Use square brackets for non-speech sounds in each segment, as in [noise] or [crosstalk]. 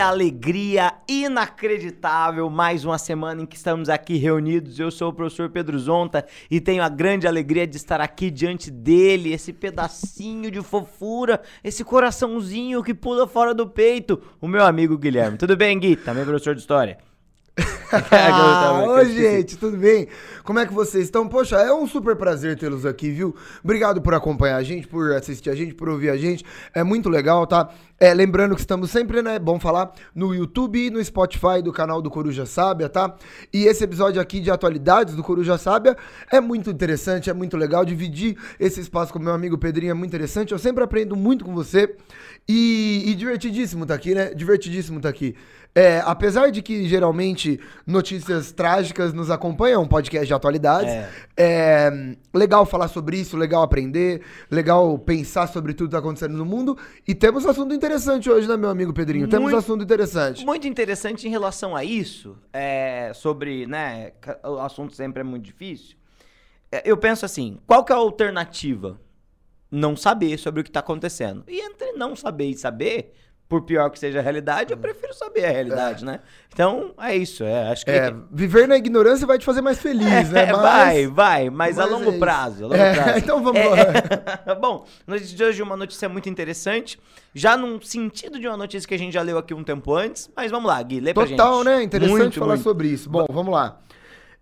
alegria inacreditável! Mais uma semana em que estamos aqui reunidos. Eu sou o professor Pedro Zonta e tenho a grande alegria de estar aqui diante dele, esse pedacinho de fofura, esse coraçãozinho que pula fora do peito, o meu amigo Guilherme. Tudo bem, Gui? Também professor de história. [laughs] ah, oi, gente, tudo bem? Como é que vocês estão? Poxa, é um super prazer tê-los aqui, viu? Obrigado por acompanhar a gente, por assistir a gente, por ouvir a gente. É muito legal, tá? É, lembrando que estamos sempre, né? Bom falar no YouTube e no Spotify do canal do Coruja Sábia, tá? E esse episódio aqui de atualidades do Coruja Sábia é muito interessante, é muito legal. Dividir esse espaço com meu amigo Pedrinho é muito interessante. Eu sempre aprendo muito com você. E, e divertidíssimo tá aqui, né? Divertidíssimo tá aqui. É, apesar de que geralmente notícias trágicas nos acompanham, um podcast de atualidades, é. é. legal falar sobre isso, legal aprender, legal pensar sobre tudo que está acontecendo no mundo. E temos assunto interessante hoje, né, meu amigo Pedrinho? Muito, temos assunto interessante. Muito interessante em relação a isso, é, sobre, né, o assunto sempre é muito difícil. É, eu penso assim, qual que é a alternativa? Não saber sobre o que está acontecendo. E entre não saber e saber, por pior que seja a realidade, eu hum. prefiro saber a realidade, é. né? Então, é isso. É, acho que... É, viver na ignorância vai te fazer mais feliz, [laughs] é, né? Mas... Vai, vai, mas, mas a longo é prazo. A longo é, prazo. [laughs] então vamos lá. [laughs] Bom, notícia de hoje é uma notícia muito interessante, já num sentido de uma notícia que a gente já leu aqui um tempo antes, mas vamos lá, Gui, lê Total, pra gente. Total, né? Interessante muito, falar muito. sobre isso. Bom, vamos lá.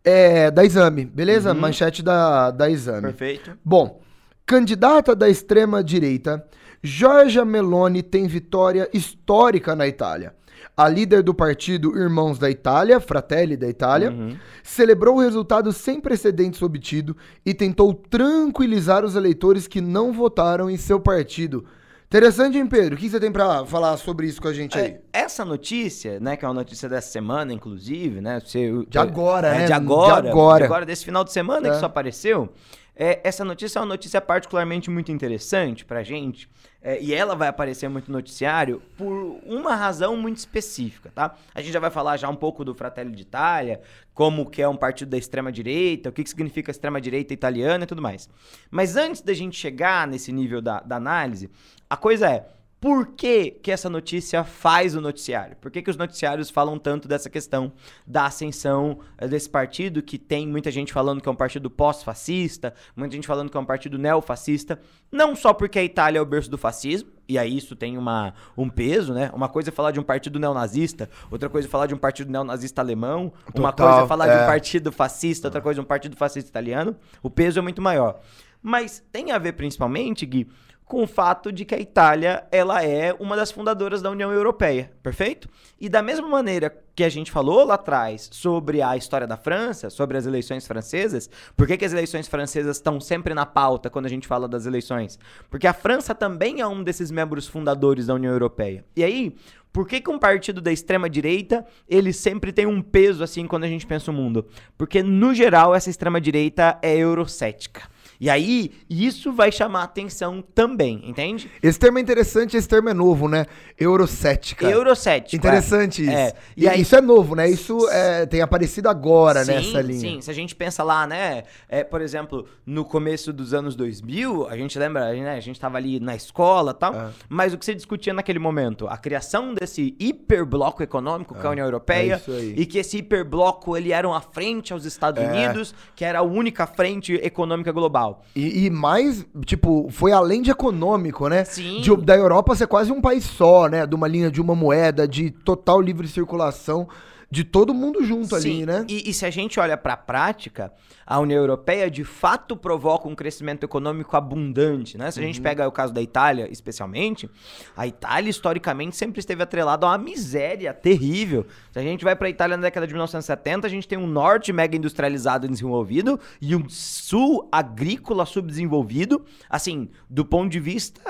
É, da Exame, beleza? Uhum. Manchete da, da Exame. Perfeito. Bom, candidata da extrema-direita Giorgia Meloni tem vitória histórica na Itália. A líder do partido Irmãos da Itália, Fratelli da Itália, uhum. celebrou o resultado sem precedentes obtido e tentou tranquilizar os eleitores que não votaram em seu partido. Interessante, hein, Pedro? O que você tem para falar sobre isso com a gente aí? É, essa notícia, né, que é uma notícia dessa semana, inclusive, né? Você, de agora, é, né? De agora. De agora. De agora, desse final de semana é. que isso apareceu. É, essa notícia é uma notícia particularmente muito interessante pra gente, é, e ela vai aparecer muito no noticiário por uma razão muito específica, tá? A gente já vai falar já um pouco do Fratelli d'Italia, como que é um partido da extrema-direita, o que, que significa extrema-direita italiana e tudo mais. Mas antes da gente chegar nesse nível da, da análise, a coisa é, por que, que essa notícia faz o noticiário? Por que, que os noticiários falam tanto dessa questão da ascensão eh, desse partido, que tem muita gente falando que é um partido pós-fascista, muita gente falando que é um partido neofascista, não só porque a Itália é o berço do fascismo, e aí isso tem uma, um peso, né? Uma coisa é falar de um partido neonazista, outra coisa é falar de um partido neonazista alemão, Total, uma coisa é falar é. de um partido fascista, outra coisa é um partido fascista italiano. O peso é muito maior. Mas tem a ver principalmente, Gui, com o fato de que a Itália ela é uma das fundadoras da União Europeia, perfeito? E da mesma maneira que a gente falou lá atrás sobre a história da França, sobre as eleições francesas, por que, que as eleições francesas estão sempre na pauta quando a gente fala das eleições? Porque a França também é um desses membros fundadores da União Europeia. E aí, por que, que um partido da extrema direita ele sempre tem um peso assim quando a gente pensa o mundo? Porque no geral essa extrema direita é eurocética. E aí, isso vai chamar atenção também, entende? Esse termo é interessante, esse termo é novo, né? Eurocética. Eurocética. Interessante é. isso. É. E, e aí, isso é novo, né? Isso é, tem aparecido agora sim, nessa linha. Sim, se a gente pensa lá, né? É, por exemplo, no começo dos anos 2000, a gente lembra, né? A gente estava ali na escola e tal, é. mas o que você discutia naquele momento? A criação desse hiperbloco econômico que é a União Europeia é e que esse hiperbloco ele era uma frente aos Estados é. Unidos, que era a única frente econômica global. E, e, mais, tipo, foi além de econômico, né? Sim. De, da Europa ser quase um país só, né? De uma linha de uma moeda, de total livre circulação de todo mundo junto Sim. ali, né? E, e se a gente olha para a prática, a União Europeia de fato provoca um crescimento econômico abundante, né? Se a gente uhum. pega o caso da Itália, especialmente, a Itália historicamente sempre esteve atrelada a uma miséria terrível. Se a gente vai para a Itália na década de 1970, a gente tem um norte mega industrializado e desenvolvido e um sul agrícola subdesenvolvido, assim, do ponto de vista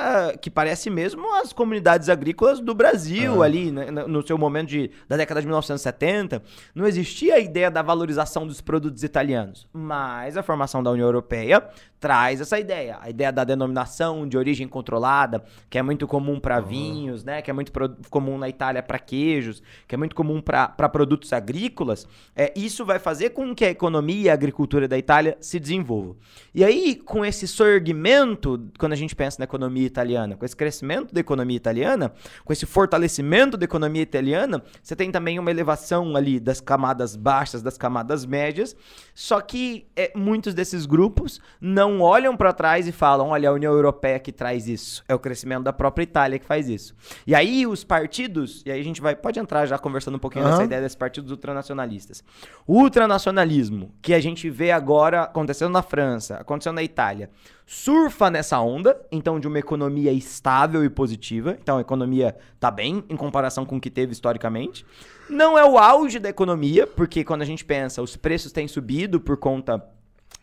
que parece mesmo as comunidades agrícolas do Brasil uhum. ali, né? no seu momento de, da década de 1970 80, não existia a ideia da valorização dos produtos italianos. Mas a formação da União Europeia traz essa ideia. A ideia da denominação de origem controlada, que é muito comum para uhum. vinhos, né? Que é muito comum na Itália para queijos, que é muito comum para produtos agrícolas. É, isso vai fazer com que a economia e a agricultura da Itália se desenvolvam. E aí, com esse sorgimento, quando a gente pensa na economia italiana, com esse crescimento da economia italiana, com esse fortalecimento da economia italiana, você tem também uma elevação ali das camadas baixas, das camadas médias. Só que é, muitos desses grupos não não olham para trás e falam: olha, a União Europeia que traz isso. É o crescimento da própria Itália que faz isso. E aí os partidos, e aí a gente vai, pode entrar já conversando um pouquinho uhum. nessa ideia desses partidos ultranacionalistas. O ultranacionalismo que a gente vê agora acontecendo na França, acontecendo na Itália, surfa nessa onda, então de uma economia estável e positiva. Então a economia tá bem em comparação com o que teve historicamente. Não é o auge da economia, porque quando a gente pensa, os preços têm subido por conta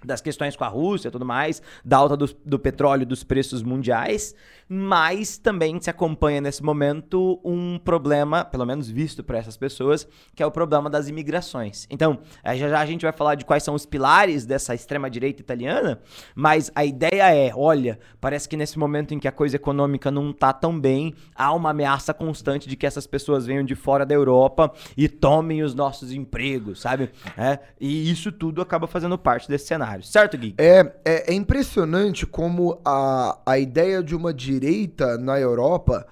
das questões com a Rússia e tudo mais, da alta do, do petróleo, dos preços mundiais, mas também se acompanha nesse momento um problema, pelo menos visto por essas pessoas, que é o problema das imigrações. Então, já já a gente vai falar de quais são os pilares dessa extrema-direita italiana, mas a ideia é, olha, parece que nesse momento em que a coisa econômica não tá tão bem, há uma ameaça constante de que essas pessoas venham de fora da Europa e tomem os nossos empregos, sabe? É, e isso tudo acaba fazendo parte desse cenário, certo, Gui? É, é, é impressionante como a, a ideia de uma direita direita na Europa,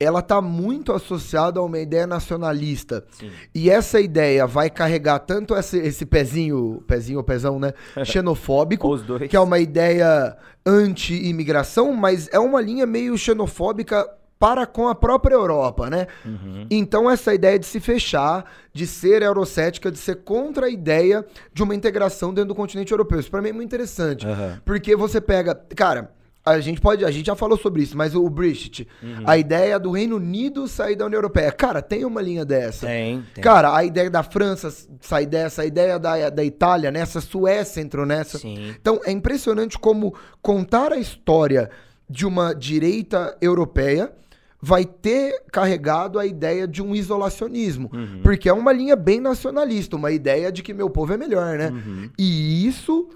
ela está muito associada a uma ideia nacionalista. Sim. E essa ideia vai carregar tanto esse, esse pezinho, pezinho ou pezão, né? [laughs] Xenofóbico, que é uma ideia anti-imigração, mas é uma linha meio xenofóbica para com a própria Europa, né? Uhum. Então essa ideia de se fechar, de ser eurocética, de ser contra a ideia de uma integração dentro do continente europeu. Isso para mim é muito interessante, uhum. porque você pega, cara, a gente pode, a gente já falou sobre isso, mas o Brexit, uhum. a ideia do Reino Unido sair da União Europeia, cara, tem uma linha dessa. Tem, tem. Cara, a ideia da França sair dessa, a ideia da, da Itália nessa, Suécia entrou nessa. Sim. Então é impressionante como contar a história de uma direita europeia vai ter carregado a ideia de um isolacionismo. Uhum. Porque é uma linha bem nacionalista, uma ideia de que meu povo é melhor, né? Uhum. E isso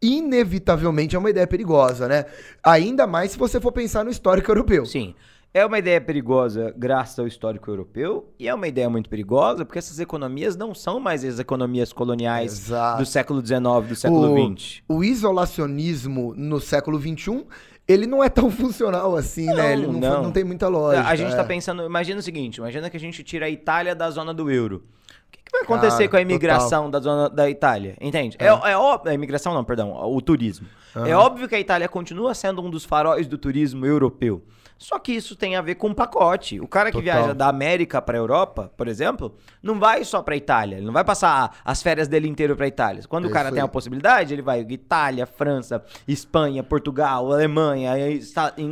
inevitavelmente é uma ideia perigosa, né? Ainda mais se você for pensar no histórico europeu. Sim. É uma ideia perigosa graças ao histórico europeu e é uma ideia muito perigosa porque essas economias não são mais as economias coloniais Exato. do século XIX, do século XX. O isolacionismo no século XXI ele não é tão [laughs] funcional assim, não, né? Ele não, não. não, tem muita lógica. A gente tá é. tá pensando, imagina o seguinte, imagina que a gente tira a Itália da zona do euro. O que, que vai acontecer Cara, com a imigração da zona da Itália? Entende? É, é, é óbvio. A imigração não, perdão, o turismo. Uhum. É óbvio que a Itália continua sendo um dos faróis do turismo europeu. Só que isso tem a ver com um pacote. O cara que Total. viaja da América para Europa, por exemplo, não vai só para Itália. Ele não vai passar as férias dele inteiro para Itália. Quando é o cara tem a possibilidade, ele vai Itália, França, Espanha, Portugal, Alemanha,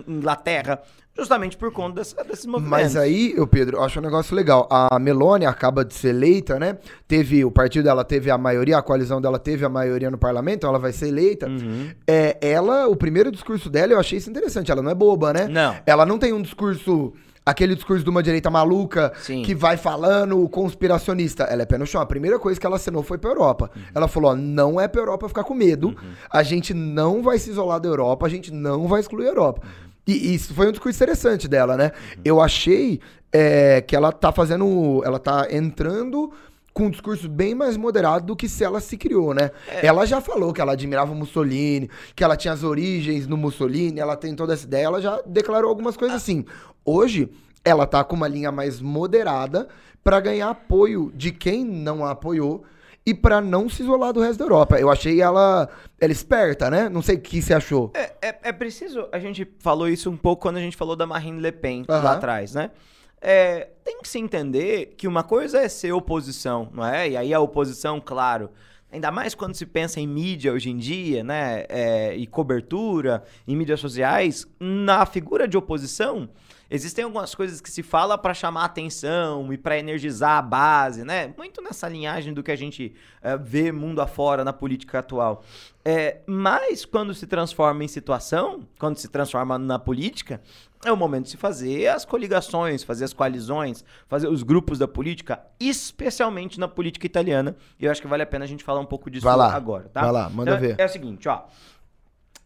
Inglaterra. Justamente por conta dessa, desses movimentos. Mas aí, eu Pedro, eu acho um negócio legal. A Meloni acaba de ser eleita, né? Teve, o partido dela teve a maioria, a coalizão dela teve a maioria no parlamento, então ela vai ser eleita. Uhum. É, ela, o primeiro discurso dela, eu achei isso interessante. Ela não é boba, né? Não. Ela não tem um discurso aquele discurso de uma direita maluca Sim. que vai falando conspiracionista. Ela é pé no chão. A primeira coisa que ela assinou foi pra Europa. Uhum. Ela falou: ó, não é pra Europa ficar com medo. Uhum. A gente não vai se isolar da Europa, a gente não vai excluir a Europa. Uhum. E isso foi um discurso interessante dela, né? Uhum. Eu achei é, que ela tá fazendo. Ela tá entrando com um discurso bem mais moderado do que se ela se criou, né? É. Ela já falou que ela admirava Mussolini, que ela tinha as origens no Mussolini, ela tem toda essa ideia, ela já declarou algumas coisas assim. Hoje, ela tá com uma linha mais moderada para ganhar apoio de quem não a apoiou e para não se isolar do resto da Europa. Eu achei ela, ela esperta, né? Não sei o que você achou. É, é, é, preciso. A gente falou isso um pouco quando a gente falou da Marine Le Pen uhum. lá atrás, né? É, tem que se entender que uma coisa é ser oposição, não é? E aí a oposição, claro. Ainda mais quando se pensa em mídia hoje em dia, né? É, e cobertura, em mídias sociais, na figura de oposição Existem algumas coisas que se fala para chamar atenção e para energizar a base, né? Muito nessa linhagem do que a gente uh, vê mundo afora na política atual. É, mas quando se transforma em situação, quando se transforma na política, é o momento de se fazer as coligações, fazer as coalizões, fazer os grupos da política, especialmente na política italiana. E eu acho que vale a pena a gente falar um pouco disso lá, agora, tá? Vai lá, manda então, ver. É o seguinte, ó.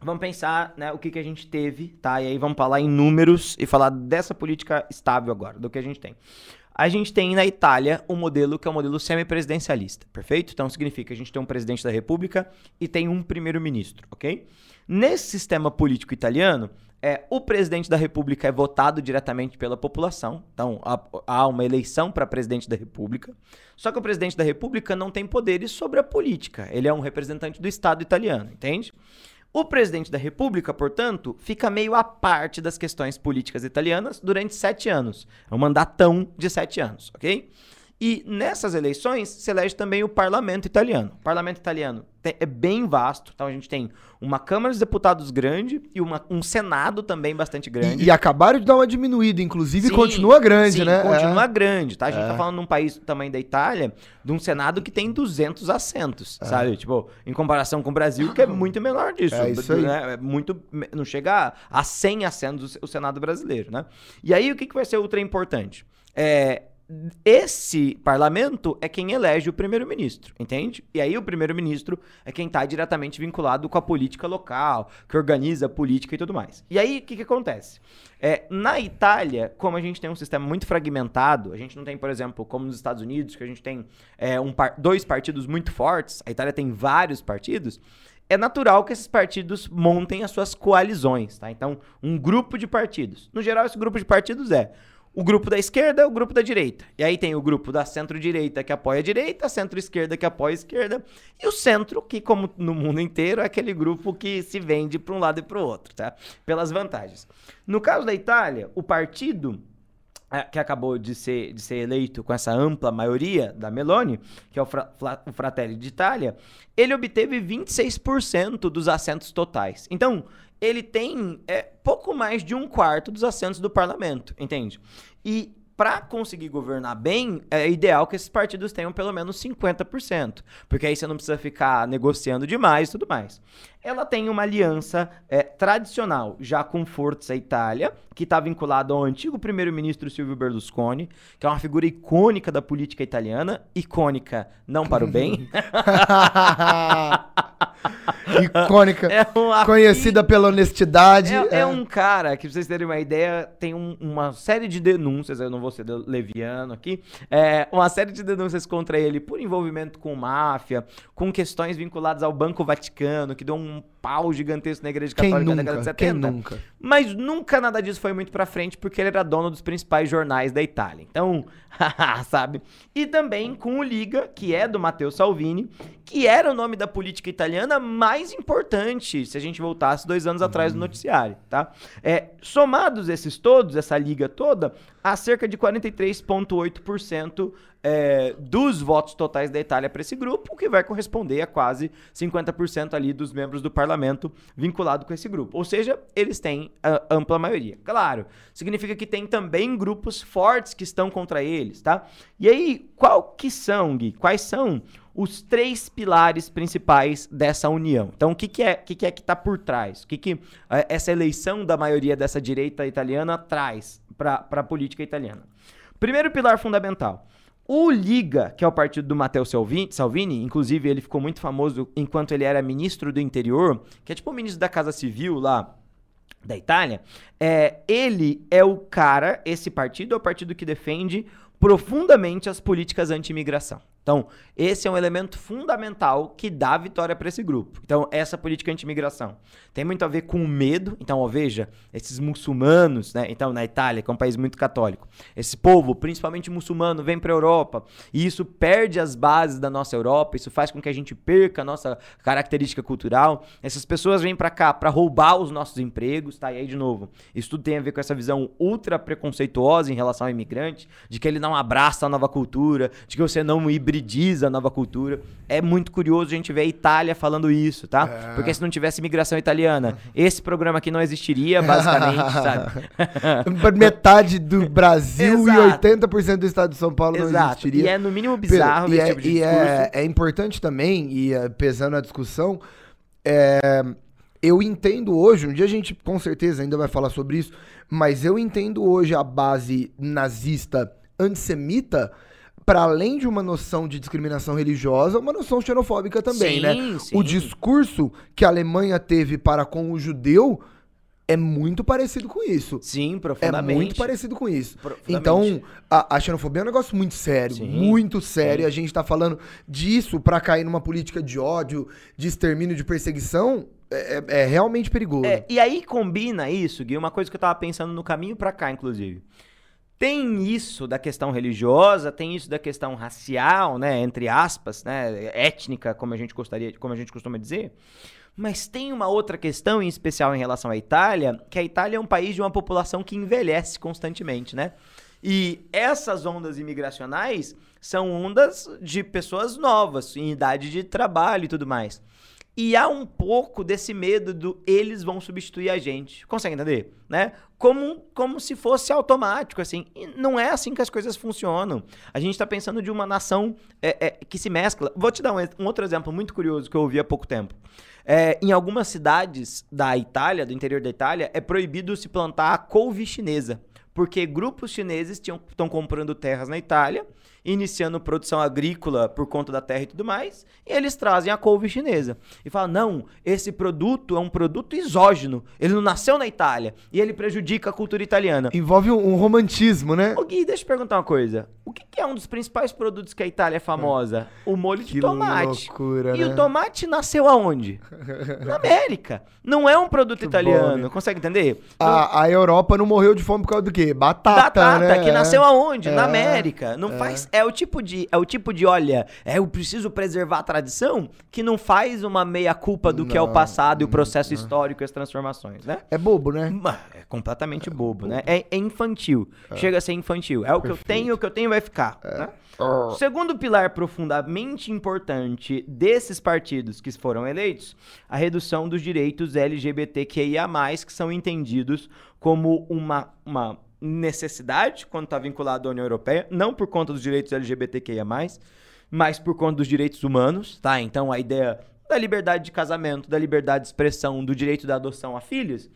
Vamos pensar né, o que, que a gente teve, tá? E aí vamos falar em números e falar dessa política estável agora, do que a gente tem. A gente tem na Itália um modelo que é um modelo semipresidencialista, perfeito? Então significa que a gente tem um presidente da República e tem um primeiro-ministro, ok? Nesse sistema político italiano, é, o presidente da República é votado diretamente pela população, então há uma eleição para presidente da República. Só que o presidente da República não tem poderes sobre a política, ele é um representante do Estado italiano, entende? O presidente da República, portanto, fica meio à parte das questões políticas italianas durante sete anos. É um mandatão de sete anos, ok? E nessas eleições se elege também o parlamento italiano. O parlamento italiano é bem vasto, então a gente tem uma Câmara dos Deputados grande e uma, um Senado também bastante grande. E, e acabaram de dar uma diminuída, inclusive sim, continua grande, sim, né? continua é. grande, tá? A gente tá é. tá falando num país do tamanho da Itália, de um Senado que tem 200 assentos, é. sabe? Tipo, em comparação com o Brasil, que é [laughs] muito menor disso. É isso aí. Né? É muito, não chega a 100 assentos o Senado brasileiro, né? E aí o que, que vai ser ultra importante? É, esse parlamento é quem elege o primeiro-ministro, entende? E aí o primeiro-ministro é quem está diretamente vinculado com a política local, que organiza a política e tudo mais. E aí o que, que acontece? É, na Itália, como a gente tem um sistema muito fragmentado, a gente não tem, por exemplo, como nos Estados Unidos, que a gente tem é, um par dois partidos muito fortes, a Itália tem vários partidos, é natural que esses partidos montem as suas coalizões, tá? Então, um grupo de partidos. No geral, esse grupo de partidos é o grupo da esquerda, o grupo da direita. E aí tem o grupo da centro-direita que apoia a direita, centro-esquerda que apoia a esquerda, e o centro, que, como no mundo inteiro, é aquele grupo que se vende para um lado e para o outro, tá? Pelas vantagens. No caso da Itália, o partido é, que acabou de ser, de ser eleito com essa ampla maioria da Meloni, que é o, Fra, o Fratelli d'Italia, ele obteve 26% dos assentos totais. Então, ele tem é, pouco mais de um quarto dos assentos do parlamento, entende? E para conseguir governar bem, é ideal que esses partidos tenham pelo menos 50%, porque aí você não precisa ficar negociando demais e tudo mais. Ela tem uma aliança é, tradicional já com Forza Itália, que está vinculada ao antigo primeiro-ministro Silvio Berlusconi, que é uma figura icônica da política italiana, icônica não para o bem. [laughs] [laughs] [laughs] icônica, é conhecida pela honestidade. É, é. é, um cara que, pra vocês terem uma ideia, tem um, uma série de denúncias, eu não vou ser leviano aqui, é, uma série de denúncias contra ele por envolvimento com máfia, com questões vinculadas ao Banco Vaticano, que deu um pau gigantesco na igreja católica na década de 70. Quem nunca? Mas nunca nada disso foi muito pra frente, porque ele era dono dos principais jornais da Itália. Então, [laughs] sabe? E também com o Liga, que é do Matteo Salvini, que era o nome da política italiana mais importante, se a gente voltasse dois anos atrás no uhum. noticiário, tá? É, somados esses todos, essa liga toda, há cerca de 43,8% é, dos votos totais da Itália para esse grupo, o que vai corresponder a quase 50% ali dos membros do parlamento vinculado com esse grupo. Ou seja, eles têm a ampla maioria. Claro, significa que tem também grupos fortes que estão contra eles, tá? E aí, qual que são, Gui? Quais são os três pilares principais dessa união. Então, o que, que é que, que é que está por trás? O que, que é, essa eleição da maioria dessa direita italiana traz para a política italiana? Primeiro pilar fundamental. O Liga, que é o partido do Matteo Salvini, inclusive ele ficou muito famoso enquanto ele era ministro do interior, que é tipo o ministro da Casa Civil lá da Itália, é, ele é o cara, esse partido é o partido que defende profundamente as políticas anti-imigração. Então, esse é um elemento fundamental que dá vitória para esse grupo. Então, essa política anti-imigração tem muito a ver com o medo. Então, ó, veja, esses muçulmanos, né? Então, na Itália, que é um país muito católico, esse povo, principalmente muçulmano, vem para a Europa e isso perde as bases da nossa Europa. Isso faz com que a gente perca a nossa característica cultural. Essas pessoas vêm para cá para roubar os nossos empregos, tá? E aí, de novo, isso tudo tem a ver com essa visão ultra preconceituosa em relação ao imigrante, de que ele não abraça a nova cultura, de que você não hibridiza hibridiza a nova cultura. É muito curioso a gente ver a Itália falando isso, tá? É. Porque se não tivesse imigração italiana, esse programa aqui não existiria, basicamente, [laughs] sabe? Metade do Brasil e 80% do estado de São Paulo Exato. não existiria. E é no mínimo bizarro Pedro, e, é, tipo e é, é, importante também, e uh, pesando a discussão, é, eu entendo hoje, um dia a gente com certeza ainda vai falar sobre isso, mas eu entendo hoje a base nazista antissemita para além de uma noção de discriminação religiosa, uma noção xenofóbica também, sim, né? Sim. O discurso que a Alemanha teve para com o judeu é muito parecido com isso. Sim, profundamente. É muito parecido com isso. Então, a, a, xenofobia é um negócio muito sério, sim, muito sério. Sim. A gente tá falando disso para cair numa política de ódio, de extermínio, de perseguição. É, é, é realmente perigoso. É, e aí combina isso, Gui, uma coisa que eu tava pensando no caminho para cá, inclusive. Tem isso da questão religiosa, tem isso da questão racial, né, entre aspas, né, étnica, como a gente gostaria, como a gente costuma dizer. Mas tem uma outra questão em especial em relação à Itália, que a Itália é um país de uma população que envelhece constantemente, né? E essas ondas imigracionais são ondas de pessoas novas, em idade de trabalho e tudo mais. E há um pouco desse medo do eles vão substituir a gente. Consegue entender? Né? Como, como se fosse automático, assim. E não é assim que as coisas funcionam. A gente está pensando de uma nação é, é, que se mescla. Vou te dar um, um, outro exemplo muito curioso que eu ouvi há pouco tempo. É, em algumas cidades da Itália, do interior da Itália, é proibido se plantar couve chinesa. Porque grupos chineses estão comprando terras na Itália iniciando produção agrícola por conta da terra e tudo mais, e eles trazem a couve chinesa. E falam: não, esse produto é um produto exógeno, ele não nasceu na Itália, e ele prejudica a cultura italiana. Envolve um, um romantismo, né? Ô Gui, deixa eu perguntar uma coisa. O que, que, é um dos principais produtos que a Itália é famosa? O molho de que tomate. Loucura, e né? o tomate nasceu aonde? na América. Não é um produto que italiano. Bom, Consegue entender? A, a Europa não morreu de fome por causa do quê? Batata. Batata, né? que nasceu aonde? É, na América. Não é. faz é o tipo de, é o tipo de, olha, é, eu preciso preservar a tradição, que não faz uma meia-culpa do não, que é o passado e o processo não. histórico e as transformações, né? É bobo, né? É completamente é bobo, bobo, né? É, é infantil. É. Chega a ser infantil. É o Perfeito. que eu tenho, o que eu tenho vai ficar. É. Né? O segundo pilar profundamente importante desses partidos que foram eleitos, a redução dos direitos LGBTQIA+, que são entendidos como uma, uma necessidade quando está vinculado à União Europeia, não por conta dos direitos LGBTQIA+, mas por conta dos direitos humanos, tá? Então a ideia da liberdade de casamento, da liberdade de expressão, do direito da adoção a filhos.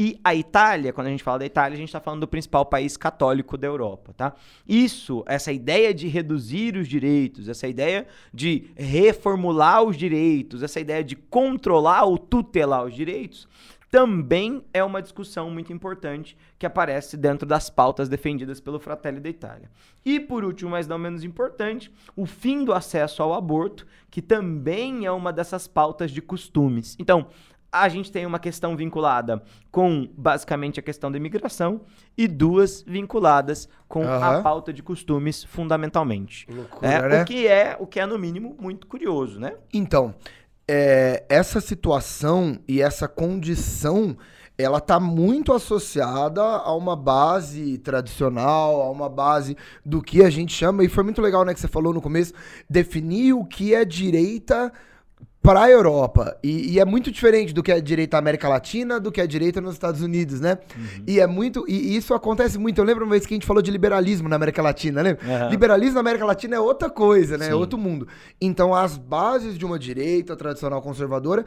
E a Itália, quando a gente fala da Itália, a gente está falando do principal país católico da Europa, tá? Isso, essa ideia de reduzir os direitos, essa ideia de reformular os direitos, essa ideia de controlar ou tutelar os direitos, também é uma discussão muito importante que aparece dentro das pautas defendidas pelo Fratelli da Itália. E por último, mas não menos importante, o fim do acesso ao aborto, que também é uma dessas pautas de costumes. Então, a gente tem uma questão vinculada com basicamente a questão da imigração e duas vinculadas com uhum. a pauta de costumes fundamentalmente. Loucura, é, né? O que é, o que é no mínimo muito curioso, né? Então, é, essa situação e essa condição ela está muito associada a uma base tradicional, a uma base do que a gente chama, e foi muito legal, né, que você falou no começo, definir o que é direita para a Europa. E, e, é muito diferente do que é direita na América Latina, do que é direita nos Estados Unidos, né? Uhum. E é muito. E isso acontece muito. Eu lembro uma vez que a gente falou de liberalismo na América Latina, né? Uhum. Liberalismo na América Latina é outra coisa, né? É Sim. É outro mundo. Então, as bases de uma direita tradicional conservadora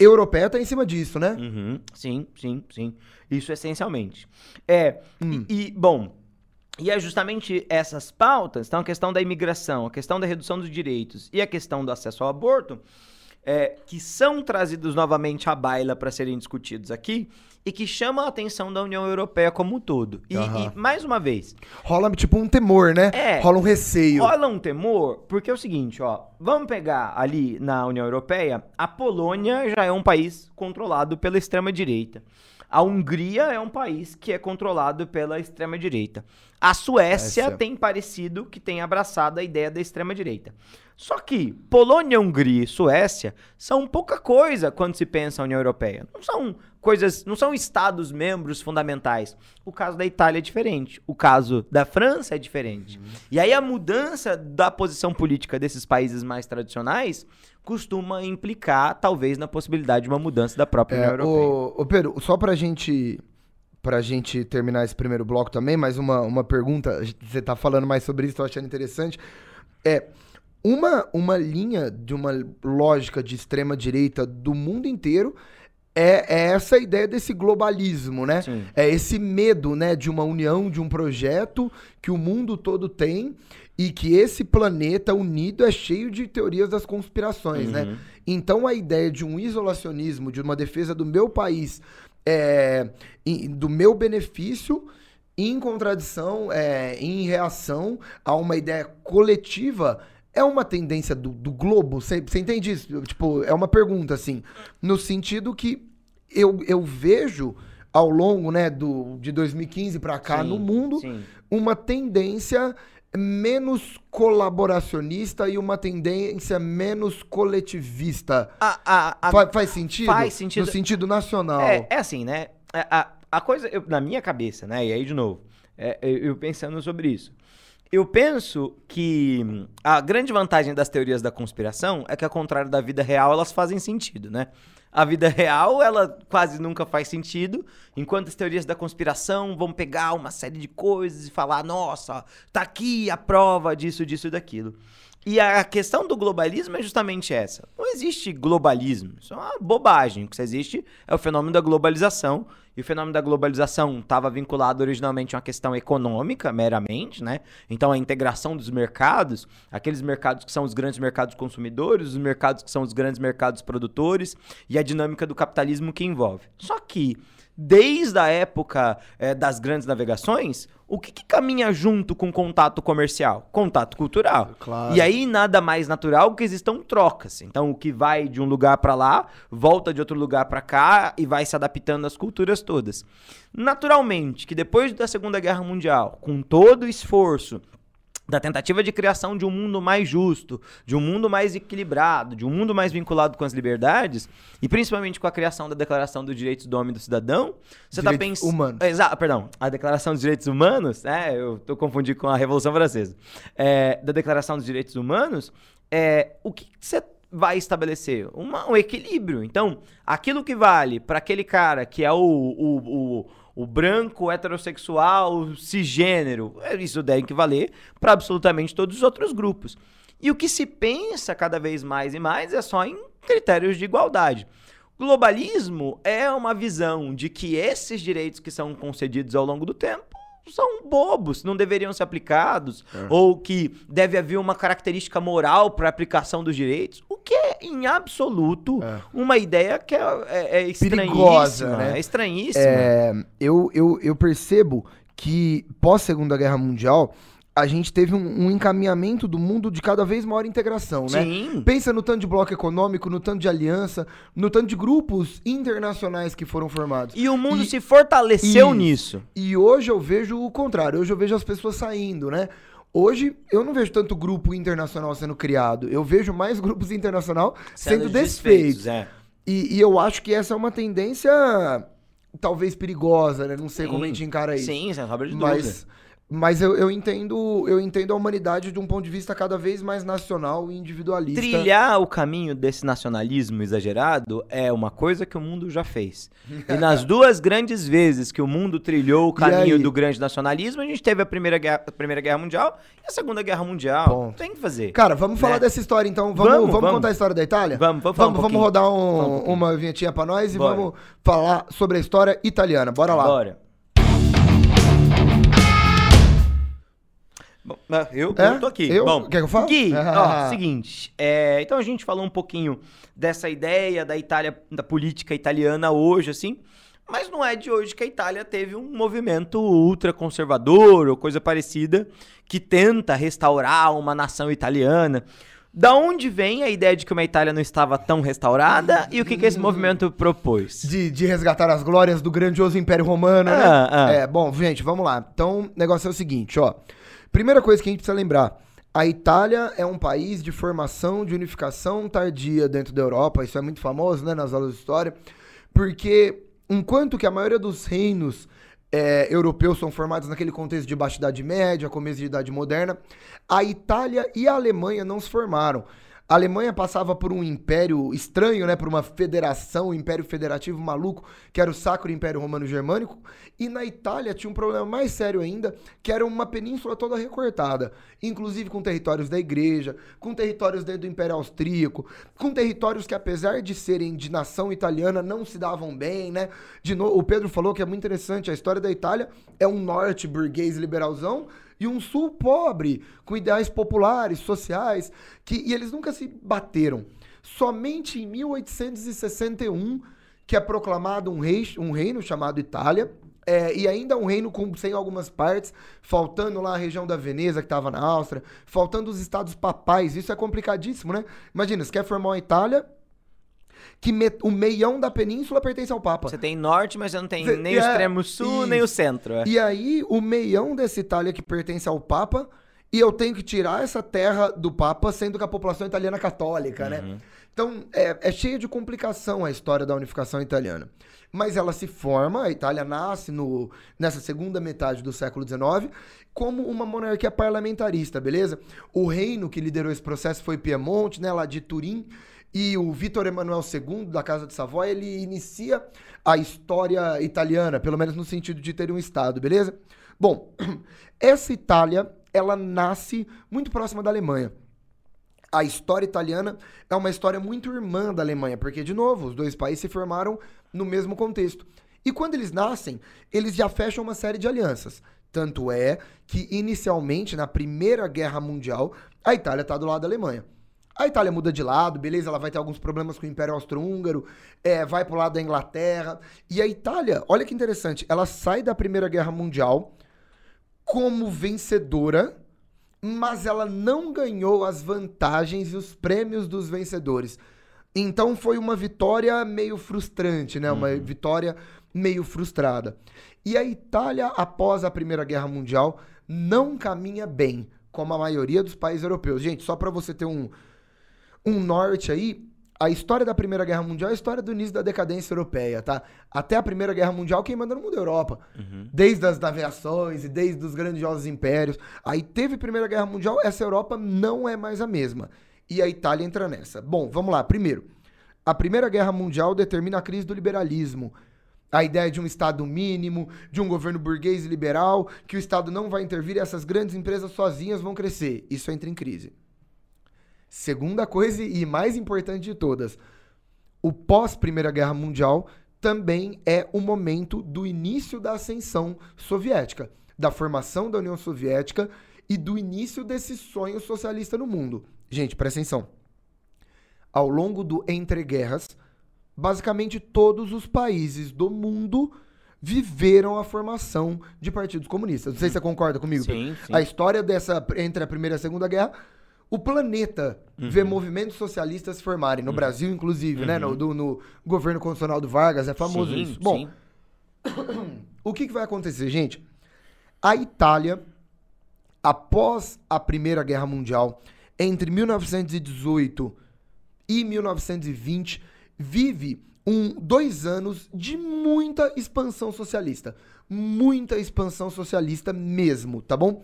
europeia tá em cima disso, né? Uhum. Sim, sim, sim. Isso essencialmente. É. Hum. E, e, bom. E é justamente essas pautas, então a questão da imigração, a questão da redução dos direitos e a questão do acesso ao aborto, é, que são trazidos novamente à baila para serem discutidos aqui e que chamam a atenção da União Europeia como um todo. E, uhum. e, mais uma vez. Rola tipo um temor, né? É. Rola um receio. Rola um temor, porque é o seguinte, ó. Vamos pegar ali na União Europeia, a Polônia já é um país controlado pela extrema-direita. A Hungria é um país que é controlado pela extrema-direita. A Suécia tem parecido que tem abraçado a ideia da extrema-direita. Só que Polônia, Hungria e Suécia são pouca coisa quando se pensa a União Europeia. Não são coisas, não são estados membros fundamentais. O caso da Itália é diferente, o caso da França é diferente. Uhum. E aí a mudança da posição política desses países mais tradicionais costuma implicar talvez na possibilidade de uma mudança da própria é, União Europeia. Ô, ô Pedro, só pra gente pra gente terminar esse primeiro bloco também, mais uma, uma pergunta, você tá falando mais sobre isso, tô achando interessante. É, uma, uma linha de uma lógica de extrema direita do mundo inteiro é, é essa ideia desse globalismo, né? Sim. É esse medo, né, de uma união, de um projeto que o mundo todo tem e que esse planeta unido é cheio de teorias das conspirações, né? uhum. né? Então a ideia de um isolacionismo, de uma defesa do meu país, é, do meu benefício, em contradição, é, em reação a uma ideia coletiva, é uma tendência do, do globo? Você entende isso? Tipo, é uma pergunta, assim, no sentido que eu, eu vejo ao longo né, do, de 2015 para cá sim, no mundo sim. uma tendência menos colaboracionista e uma tendência menos coletivista. A, a, a, Fa faz sentido? Faz sentido. No sentido nacional. É, é assim, né? É, a, a coisa, eu, na minha cabeça, né? E aí, de novo, é, eu, eu pensando sobre isso. Eu penso que a grande vantagem das teorias da conspiração é que, ao contrário da vida real, elas fazem sentido, né? A vida real, ela quase nunca faz sentido, enquanto as teorias da conspiração vão pegar uma série de coisas e falar: nossa, tá aqui a prova disso, disso e daquilo. E a questão do globalismo é justamente essa. Não existe globalismo. Isso é uma bobagem. O que existe é o fenômeno da globalização. E o fenômeno da globalização estava vinculado originalmente a uma questão econômica, meramente, né? Então a integração dos mercados, aqueles mercados que são os grandes mercados consumidores, os mercados que são os grandes mercados produtores, e a dinâmica do capitalismo que envolve. Só que desde a época é, das grandes navegações, o que, que, caminha junto com contato comercial? Contato cultural. Claro. E aí nada mais natural que existam trocas. Então o que vai de um lugar para lá, volta de outro lugar para cá e vai se adaptando às culturas todas. Naturalmente, que depois da Segunda Guerra Mundial, com todo o esforço da tentativa de criação de um mundo mais justo, de um mundo mais equilibrado, de um mundo mais vinculado com as liberdades, e principalmente com a criação da Declaração dos Direitos do Homem e do Cidadão, você está pensando... Humanos. Exato, perdão, a Declaração dos Direitos Humanos, é, eu estou confundindo com a Revolução Francesa, é, da Declaração dos Direitos Humanos, é, o que você vai estabelecer? Uma, um equilíbrio. Então, aquilo que vale para aquele cara que é o, o, o o branco heterossexual cisgênero. É, isso que valer para absolutamente todos os outros grupos. E o que se pensa cada vez mais e mais é só em critérios de igualdade. Globalismo é uma visão de que esses direitos que são concedidos ao longo do tempo são bobos, não deveriam ser aplicados, é. ou que deve haver uma característica moral para a aplicação dos direitos, o que é, em absoluto, é. uma ideia que é, é, é estranhíssima. Perigosa, né? É estranhíssima. É, eu, eu, eu percebo que pós-Segunda Guerra Mundial, a gente teve um, um, encaminhamento do mundo de cada vez maior integração, né? Sim. Pensa no tanto de bloco econômico, no tanto de aliança, no tanto de grupos internacionais que foram formados. E o mundo e, se fortaleceu e, nisso. E hoje eu vejo o contrário. Hoje eu vejo as pessoas saindo, né? Hoje eu não vejo tanto grupo internacional sendo criado. Eu vejo mais grupos internacional sendo, sendo desfeitos. desfeitos é. e, e eu acho que essa é uma tendência talvez perigosa, né? Não sei Sim. como a gente encara isso. Sim, sem sombra de dúvida. Mas eu, eu, entendo eu entendo a humanidade de um ponto de vista cada vez mais nacional e individualista. Trilhar o caminho desse nacionalismo exagerado é uma coisa que o mundo já fez. E nas [laughs] duas grandes vezes que o mundo trilhou o caminho do grande nacionalismo, a gente teve a Primeira Guerra, a primeira guerra Mundial e a Segunda Guerra Mundial. Ponto. Tem que fazer. Cara, vamos né? falar dessa história então. Vamos, vamos, vamos, contar a história da Itália? Vamos, vamos, vamos, um vamos rodar um, um uma vinhetinha pra nós e Bora. vamos falar sobre a história italiana. Bora lá. Bora. Eu, é? eu tô aqui. Eu? Bom, Quer que eu fale? Gui, ó, seguinte. É, então a gente falou um pouquinho dessa ideia da Itália, da política italiana hoje, assim. Mas não é de hoje que a Itália teve um movimento ultraconservador ou coisa parecida que tenta restaurar uma nação italiana. Da onde vem a ideia de que uma Itália não estava tão restaurada e o que, que esse movimento propôs? De, de resgatar as glórias do grandioso Império Romano, né? ah, né? Ah. É, bom, gente, vamos lá. Então, o negócio é o seguinte, ó. Primeira coisa que a gente precisa lembrar: a Itália é um país de formação, de unificação tardia dentro da Europa. Isso é muito famoso, né, nas aulas de história. Porque enquanto que a maioria dos reinos é, europeus são formados naquele contexto de Baixa Idade Média, começo de Idade Moderna, a Itália e a Alemanha não se formaram. A Alemanha passava por um império estranho, né? Por uma federação, um império federativo maluco, que era o Sacro Império Romano Germânico. E na Itália tinha um problema mais sério ainda, que era uma península toda recortada, inclusive com territórios da igreja, com territórios do Império Austríaco, com territórios que, apesar de serem de nação italiana, não se davam bem, né? De novo, o Pedro falou que é muito interessante, a história da Itália é um norte burguês liberalzão e um sul pobre, com ideais populares, sociais, que, e eles nunca se bateram. Somente em 1861 que é proclamado um, rei, um reino chamado Itália, é, e ainda um reino com, sem algumas partes, faltando lá a região da Veneza, que estava na Áustria, faltando os estados papais. Isso é complicadíssimo, né? Imagina, você quer formar uma Itália, que me, o meião da península pertence ao Papa. Você tem norte, mas você não tem nem é, o extremo sul, nem o centro. É. E aí, o meião dessa Itália que pertence ao Papa, e eu tenho que tirar essa terra do Papa, sendo que a população italiana é católica, né? uhum. né? Então, é, é cheia de complicação a história da unificação italiana. Mas ela se forma, a Itália nasce no, nessa segunda metade do século XIX como uma monarquia parlamentarista, beleza? O reino que liderou esse processo foi Piemonte, né, lá de Turim, e o Vítor Emanuel II, da Casa de Savoia, ele inicia a história italiana, pelo menos no sentido de ter um Estado, beleza? Bom, [clears throat] essa Itália, ela nasce muito próxima da Alemanha. A história italiana é uma história muito irmã da Alemanha, porque, de novo, os dois países se formaram no mesmo contexto. E quando eles nascem, eles já fecham uma série de alianças. Tanto é que, inicialmente, na Primeira Guerra Mundial, a Itália está do lado da Alemanha. A Itália muda de lado, beleza, ela vai ter alguns problemas com o Império Austro-Húngaro, é, vai pro lado da Inglaterra. E a Itália, olha que interessante, ela sai da Primeira Guerra Mundial como vencedora, mas ela não ganhou as vantagens e os prêmios dos vencedores. Então foi uma vitória meio frustrante, né? Uma uhum. vitória meio frustrada. E a Itália, após a Primeira Guerra Mundial, não caminha bem, como a maioria dos países europeus. Gente, só para você ter um, um norte aí, a história da Primeira Guerra Mundial é a história do início da decadência europeia, tá? Até a Primeira Guerra Mundial, quem manda no mundo é a Europa. Uhum. Desde as navegações e desde os grandiosos impérios. Aí teve Primeira Guerra Mundial, essa Europa não é mais a mesma. E a Itália entra nessa. Bom, vamos lá. Primeiro, a Primeira Guerra Mundial determina a crise do liberalismo. A ideia de um Estado mínimo, de um governo burguês e liberal, que o Estado não vai intervir e essas grandes empresas sozinhas vão crescer. Isso entra em crise. Segunda coisa e mais importante de todas, o pós Primeira Guerra Mundial também é o momento do início da ascensão soviética, da formação da União Soviética e do início desse sonho socialista no mundo. Gente, presta atenção. Ao longo do entre guerras, basicamente todos os países do mundo viveram a formação de partidos comunistas. Não sei se você concorda comigo. Sim, sim. A história dessa entre a Primeira e a Segunda Guerra o planeta uhum. vê movimentos socialistas se formarem, no uhum. Brasil, inclusive, uhum. né? No, uhum. do, no, governo constitucional do Vargas, é famoso sim, isso. Bom, [coughs] o que, que vai acontecer, gente? A Itália, após a Primeira Guerra Mundial, entre 1918 e 1920, vive um, dois anos de muita expansão socialista. Muita expansão socialista mesmo, tá bom?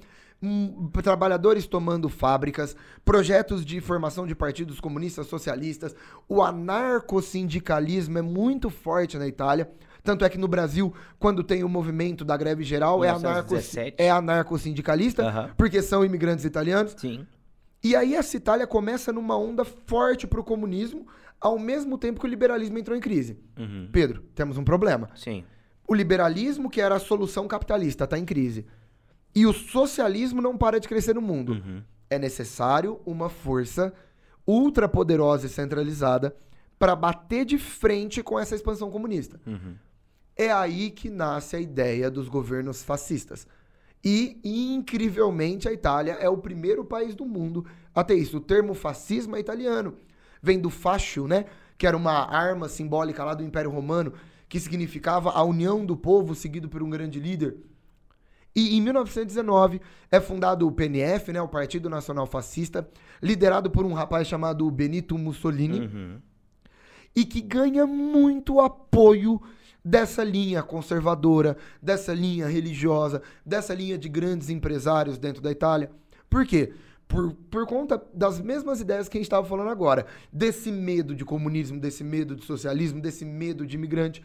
Trabalhadores tomando fábricas, projetos de formação de partidos comunistas socialistas, o anarcossindicalismo é muito forte na Itália. Tanto é que no Brasil, quando tem o movimento da greve geral, é, anarco, é anarcossindicalista, uhum. porque são imigrantes italianos. Sim. E aí essa Itália começa numa onda forte para o comunismo, ao mesmo tempo que o liberalismo entrou em crise. Uhum. Pedro, temos um problema. Sim. O liberalismo, que era a solução capitalista, está em crise. E o socialismo não para de crescer no mundo. Uhum. É necessário uma força ultra poderosa e centralizada para bater de frente com essa expansão comunista. Uhum. É aí que nasce a ideia dos governos fascistas. E, incrivelmente, a Itália é o primeiro país do mundo a ter isso. O termo fascismo é italiano. Vem do fascio, né? Que era uma arma simbólica lá do Império Romano, que significava a união do povo seguido por um grande líder. E em 1919 é fundado o PNF, né, o Partido Nacional Fascista, liderado por um rapaz chamado Benito Mussolini, uhum. e que ganha muito apoio dessa linha conservadora, dessa linha religiosa, dessa linha de grandes empresários dentro da Itália. Por quê? Por, por conta das mesmas ideias que a gente estava falando agora. Desse medo de comunismo, desse medo de socialismo, desse medo de imigrante.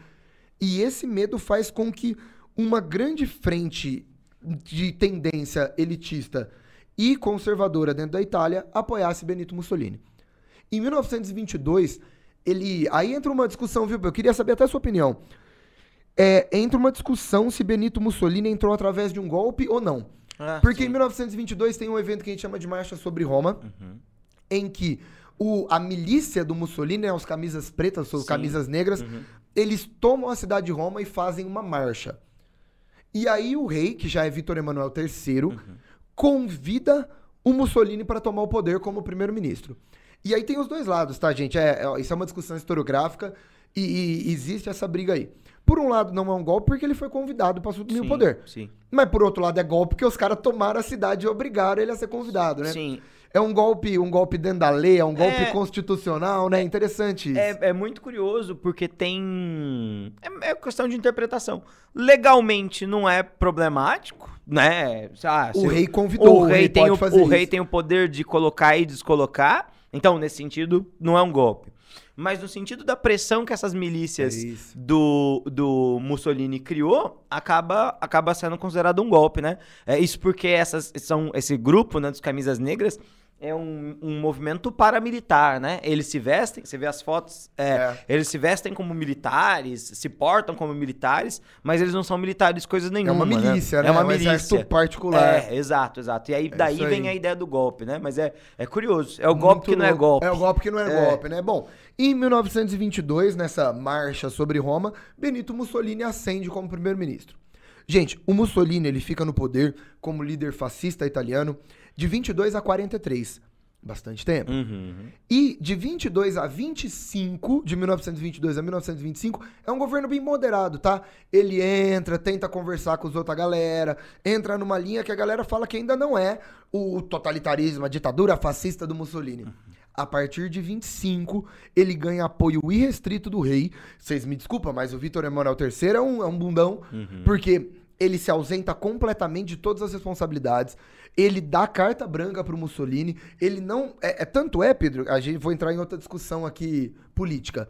E esse medo faz com que uma grande frente de tendência elitista e conservadora dentro da Itália apoiasse Benito Mussolini. Em 1922, ele. Aí entra uma discussão, viu? Eu queria saber até a sua opinião. É, entra uma discussão se Benito Mussolini entrou através de um golpe ou não. Ah, Porque sim. em 1922 tem um evento que a gente chama de Marcha sobre Roma, uhum. em que o, a milícia do Mussolini, né, os camisas pretas, os camisas negras, uhum. eles tomam a cidade de Roma e fazem uma marcha. E aí o rei, que já é Vitor Emanuel III, uhum. convida o Mussolini para tomar o poder como primeiro-ministro. E aí tem os dois lados, tá, gente? É, é, isso é uma discussão historiográfica e, e, existe essa briga aí. Por um lado, não é um golpe porque ele foi convidado para assumir sim, o poder. Sim. Mas por outro lado, é golpe porque os caras tomaram a cidade e obrigaram ele a ser convidado, né? Sim. É um golpe, um golpe dentro da lei, é um golpe é, constitucional, né? Interessante isso. É, é muito curioso porque tem. É, é, questão de interpretação. Legalmente não é problemático, né? Ah, o rei convidou. O, o rei, rei tem o, o rei tem o poder de colocar e descolocar. Então, nesse sentido, não é um golpe. Mas no sentido da pressão que essas milícias é do, do Mussolini criou, acaba, acaba sendo considerado um golpe, né? É isso porque essas são esse grupo né, dos camisas negras é um, um movimento paramilitar, né? Eles se vestem, você vê as fotos, é, é. eles se vestem como militares, se portam como militares, mas eles não são militares coisas nenhuma. É uma né? milícia, né? né? É uma é um milícia particular. É, exato, exato. E aí é daí vem a ideia do golpe, né? Mas é, é curioso. É o Muito golpe que não é golpe. É o golpe que não é, é, golpe, né? Bom, em 1922, nessa marcha sobre Roma, Benito Mussolini ascende como primeiro-ministro. Gente, o Mussolini ele fica no poder como líder fascista italiano de 22 a 43. Bastante tempo. Uhum. E de 22 a 25, de 1922 a 1925, é um governo bem moderado, tá? Ele entra, tenta conversar com os outra galera, entra numa linha que a galera fala que ainda não é o totalitarismo, a ditadura fascista do Mussolini. Uhum. A partir de 25, ele ganha apoio irrestrito do rei. Vocês me desculpam, mas o Vitor Emanuel III é um, é um bundão, uhum. porque ele se ausenta completamente de todas as responsabilidades. Ele dá carta branca pro Mussolini. Ele não. É, é tanto é, Pedro, a gente vou entrar em outra discussão aqui política.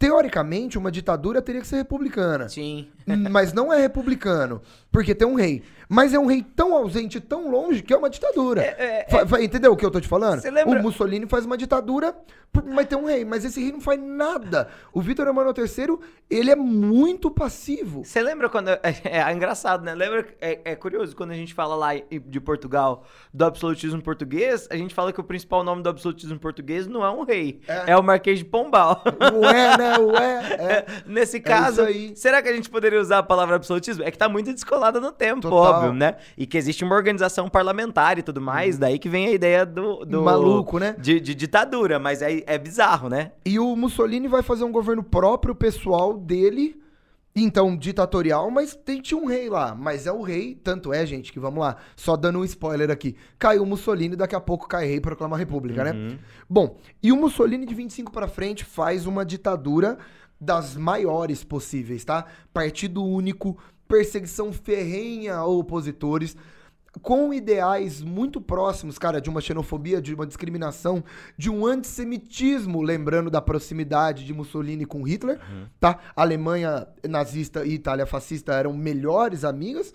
Teoricamente, uma ditadura teria que ser republicana. Sim. [laughs] mas não é republicano, porque tem um rei. Mas é um rei tão ausente, tão longe, que é uma ditadura. É, é, é... Entendeu o que eu tô te falando? Lembra... O Mussolini faz uma ditadura, mas tem um rei. Mas esse rei não faz nada. O Vitor Emanuel III, ele é muito passivo. Você lembra quando... [laughs] É, é, engraçado, né? Lembra... É, é, curioso, quando a gente fala lá de Portugal, do absolutismo português, a gente fala que o principal nome do absolutismo português não é um rei. É, é o Marquês de Pombal. Ué, né? Ué. [laughs] Nesse caso, será que a gente poderia usar a palavra absolutismo? É que tá muito descolada no tempo, Total. óbvio, né? E que existe uma organização parlamentar e tudo mais, uhum. daí que vem a ideia do... do Maluco, né? De, de, ditadura, mas é, é bizarro, né? E o Mussolini vai fazer um governo próprio, pessoal dele, então, ditatorial, mas tem, tinha um rei lá. Mas é o rei, tanto é, gente, que vamos lá, só dando um spoiler aqui. Caiu o Mussolini, daqui a pouco cai rei e proclama a república, né? uhum. né? Bom, e o Mussolini de 25 para frente faz uma ditadura das maiores possíveis, tá? Partido único, perseguição ferrenha a opositores, com ideais muito próximos, cara, de uma xenofobia, de uma discriminação, de um antissemitismo, lembrando da proximidade de Mussolini com Hitler, uhum. tá? Alemanha nazista e Itália fascista eram melhores amigas,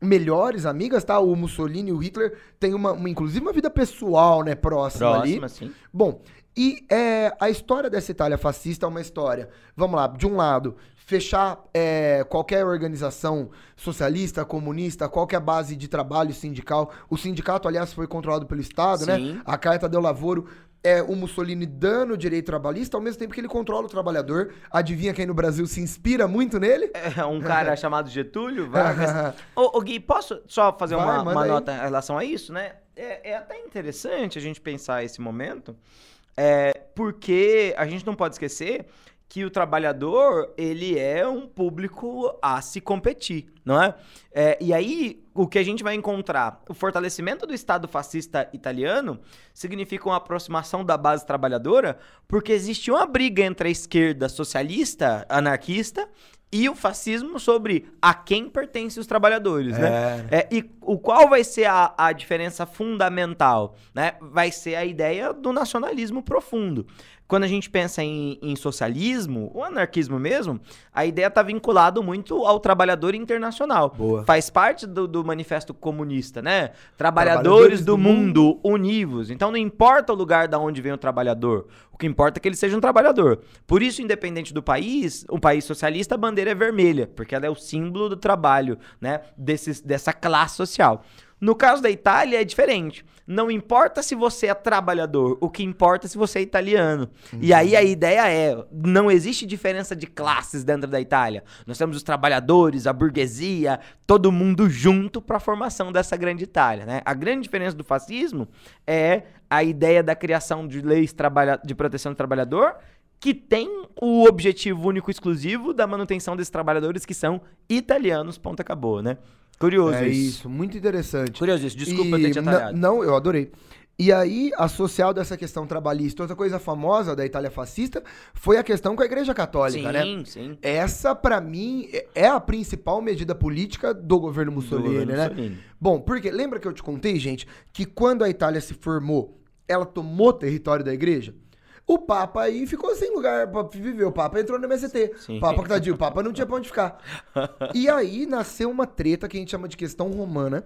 melhores amigas, tá? O Mussolini e o Hitler têm uma, uma inclusive uma vida pessoal, né, próxima, próxima ali. Sim. Bom, e é, a história dessa Itália fascista é uma história, vamos lá, de um lado, fechar é, qualquer organização socialista, comunista, qualquer base de trabalho sindical. O sindicato, aliás, foi controlado pelo Estado, né? Sim. né? A Carta deu Lavoro é o Mussolini dando o direito trabalhista, ao mesmo tempo que ele controla o trabalhador. Adivinha quem no Brasil se inspira muito nele? É um cara [laughs] chamado Getúlio Vargas. [laughs] ô, ô, Gui, posso só fazer Vai, uma, uma nota em relação a isso, né? É, é, até interessante a gente pensar esse momento, é, porque a gente não pode esquecer que o trabalhador ele é um público a se competir, não é? é? E aí o que a gente vai encontrar, o fortalecimento do Estado fascista italiano significa uma aproximação da base trabalhadora, porque existe uma briga entre a esquerda socialista, anarquista e o fascismo sobre a quem pertencem os trabalhadores, né? é. né? É, e o qual vai ser a, a diferença fundamental, né? Vai ser a ideia do nacionalismo profundo quando a gente pensa em, em socialismo, o anarquismo mesmo, a ideia está vinculada muito ao trabalhador internacional. Boa. Faz parte do, do manifesto comunista, né? Trabalhadores, Trabalhadores do, do mundo, mundo univos. Então não importa o lugar da onde vem o trabalhador, o que importa é que ele seja um trabalhador. Por isso, independente do país, um país socialista, a bandeira é vermelha, porque ela é o símbolo do trabalho, né? Desses, dessa classe social. No caso da Itália é diferente. Não importa se você é trabalhador, o que importa é se você é italiano. Uhum. E aí a ideia é: não existe diferença de classes dentro da Itália. Nós temos os trabalhadores, a burguesia, todo mundo junto para a formação dessa grande Itália. Né? A grande diferença do fascismo é a ideia da criação de leis de proteção do trabalhador que tem o objetivo único e exclusivo da manutenção desses trabalhadores que são italianos, ponto acabou, né? Curioso é isso. isso. muito interessante. Curioso isso, desculpa e ter te atalhado. Não, eu adorei. E aí, associado a essa questão trabalhista, outra coisa famosa da Itália fascista foi a questão com a Igreja Católica, sim, né? Sim, sim. Essa, para mim, é a principal medida política do governo Mussolini, do governo né? Mussolini. Bom, porque lembra que eu te contei, gente, que quando a Itália se formou, ela tomou território da igreja? O Papa aí ficou sem lugar pra viver. O Papa entrou no MST. Sim. O Papa, tadinho, o Papa não tinha pra onde ficar. e aí nasceu uma treta que a gente chama de questão romana,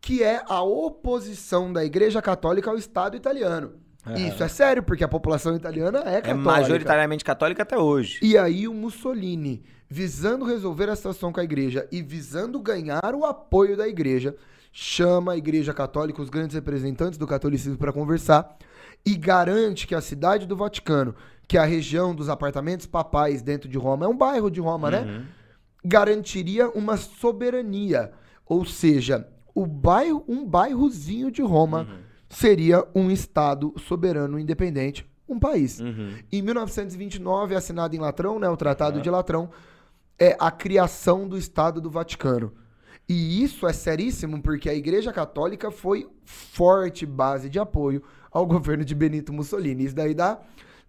que é a oposição da Igreja Católica ao Estado italiano. Uhum. Isso é sério, porque a população italiana é, é católica. É majoritariamente católica até hoje. E aí o Mussolini, visando resolver a situação com a igreja e visando ganhar o apoio da igreja, chama a igreja católica, os grandes representantes do catolicismo para conversar e garante que a cidade do Vaticano, que é a região dos apartamentos papais dentro de Roma, é um bairro de Roma, né? uhum. né? Garantiria uma soberania. Ou seja, o bairro, um bairrozinho de Roma uhum. seria um Estado soberano independente, um país. Uhum. Em 1929, assinado em Latrão, né, o Tratado de Latrão, é a criação do Estado do Vaticano. E isso é seríssimo porque a Igreja Católica foi forte base de apoio ao governo de Benito Mussolini. Isso daí dá,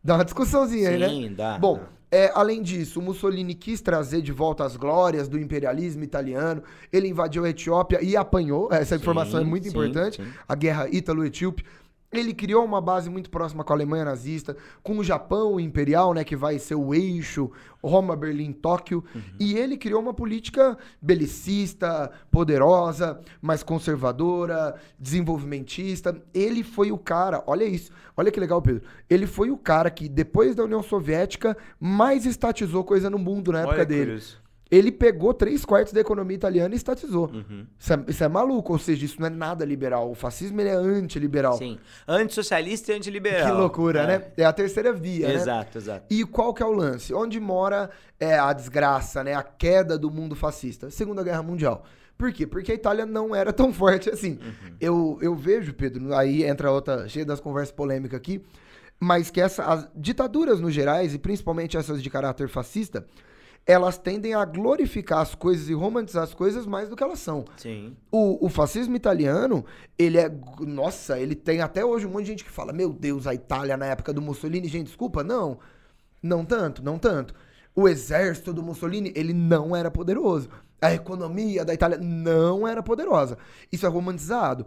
dá uma discussãozinha Sim, aí, né? Sim, dá. Bom, É, além disso, o Mussolini quis trazer de volta as glórias do imperialismo italiano. Ele invadiu a Etiópia e apanhou. Essa informação sim, é muito sim, importante. Sim. A guerra ítalo-etíope. Ele criou uma base muito próxima com a Alemanha nazista, com o Japão imperial, né, que vai ser o eixo Roma, Berlim, Tóquio, uhum. e ele criou uma política belicista, poderosa, mais conservadora, desenvolvimentista. Ele foi o cara, olha isso, olha que legal, Pedro. Ele foi o cara que depois da União Soviética mais estatizou coisa no mundo na época olha dele. Ele pegou três quartos da economia italiana e estatizou. Uhum. Isso, é, isso, é, maluco, ou seja, isso não é nada liberal. O fascismo ele é antiliberal. Sim, antissocialista e antiliberal. Que loucura, é. né? É a terceira via, exato, né? Exato, exato. E qual que é o lance? Onde mora é, a desgraça, né? A queda do mundo fascista? Segunda Guerra Mundial. Por quê? Porque a Itália não era tão [laughs] forte assim. Uhum. Eu, eu vejo, Pedro, aí entra outra, cheia das conversas polêmicas aqui, mas que essa, as ditaduras no gerais, e principalmente essas de caráter fascista, elas tendem a glorificar as coisas e romantizar as coisas mais do que elas são. Sim. O, o fascismo italiano, ele é. Nossa, ele tem até hoje um monte de gente que fala: Meu Deus, a Itália na época do Mussolini. Gente, desculpa, não. Não tanto, não tanto. O exército do Mussolini, ele não era poderoso. A economia da Itália não era poderosa. Isso é romantizado.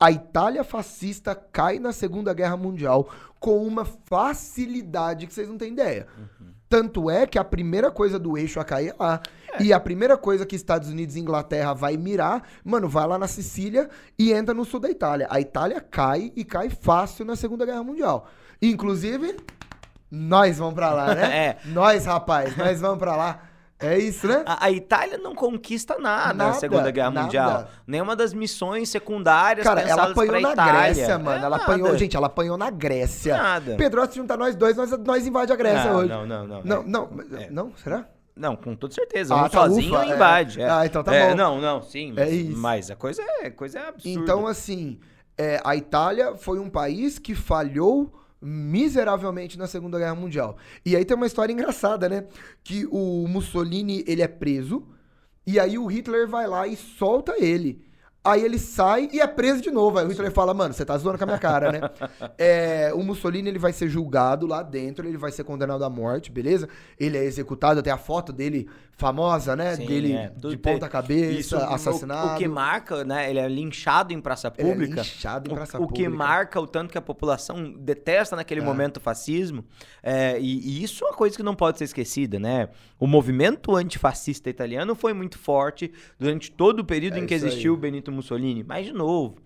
A Itália fascista cai na Segunda Guerra Mundial com uma facilidade que vocês não têm ideia. Uhum. Tanto é que a primeira coisa do eixo a cair é lá. É. E a primeira coisa que Estados Unidos e Inglaterra vai mirar, mano, vai lá na Sicília e entra no sul da Itália. A Itália cai e cai fácil na Segunda Guerra Mundial. Inclusive, nós vamos para lá, né? [laughs] é. Nós, rapaz, nós vamos para lá. É isso, né? A, a, Itália não conquista nada, nada na Segunda Guerra nada. Mundial. Nenhuma das missões secundárias Cara, ela apanhou na Itália. Grécia, mano. É ela nada. apanhou, gente, ela apanhou na Grécia. Nada. Pedro, se juntar nós dois, nós, nós invade a Grécia não, hoje. Não, não, não. Não, não, é. não, será? Não, com toda certeza. Ah, um tá, sozinho ufa, é. invade. É. Ah, então tá é, bom. Não, não, sim. Mas, é isso. Mas a coisa é, coisa é absurda. Então, assim, é, a Itália foi um país que falhou miseravelmente na Segunda Guerra Mundial. E aí tem uma história engraçada, né? Que o Mussolini, ele é preso, e aí o Hitler vai lá e solta ele. Aí ele sai e é preso de novo. Aí o Hitler fala, mano, você tá zoando com a minha cara, né? [laughs] é, o Mussolini ele vai ser julgado lá dentro, ele vai ser condenado à morte, beleza? Ele é executado, tem a foto dele famosa, né? Sim, dele é. de ponta cabeça, assassinado. O, o, que marca, né? Ele é linchado em praça pública. Ele é linchado em praça o, pública. O que marca o tanto que a população detesta naquele é. momento o fascismo. É, e, e, isso é uma coisa que não pode ser esquecida, né? O movimento antifascista italiano foi muito forte durante todo o período é em que existiu o Benito Mussolini. Mas, de novo,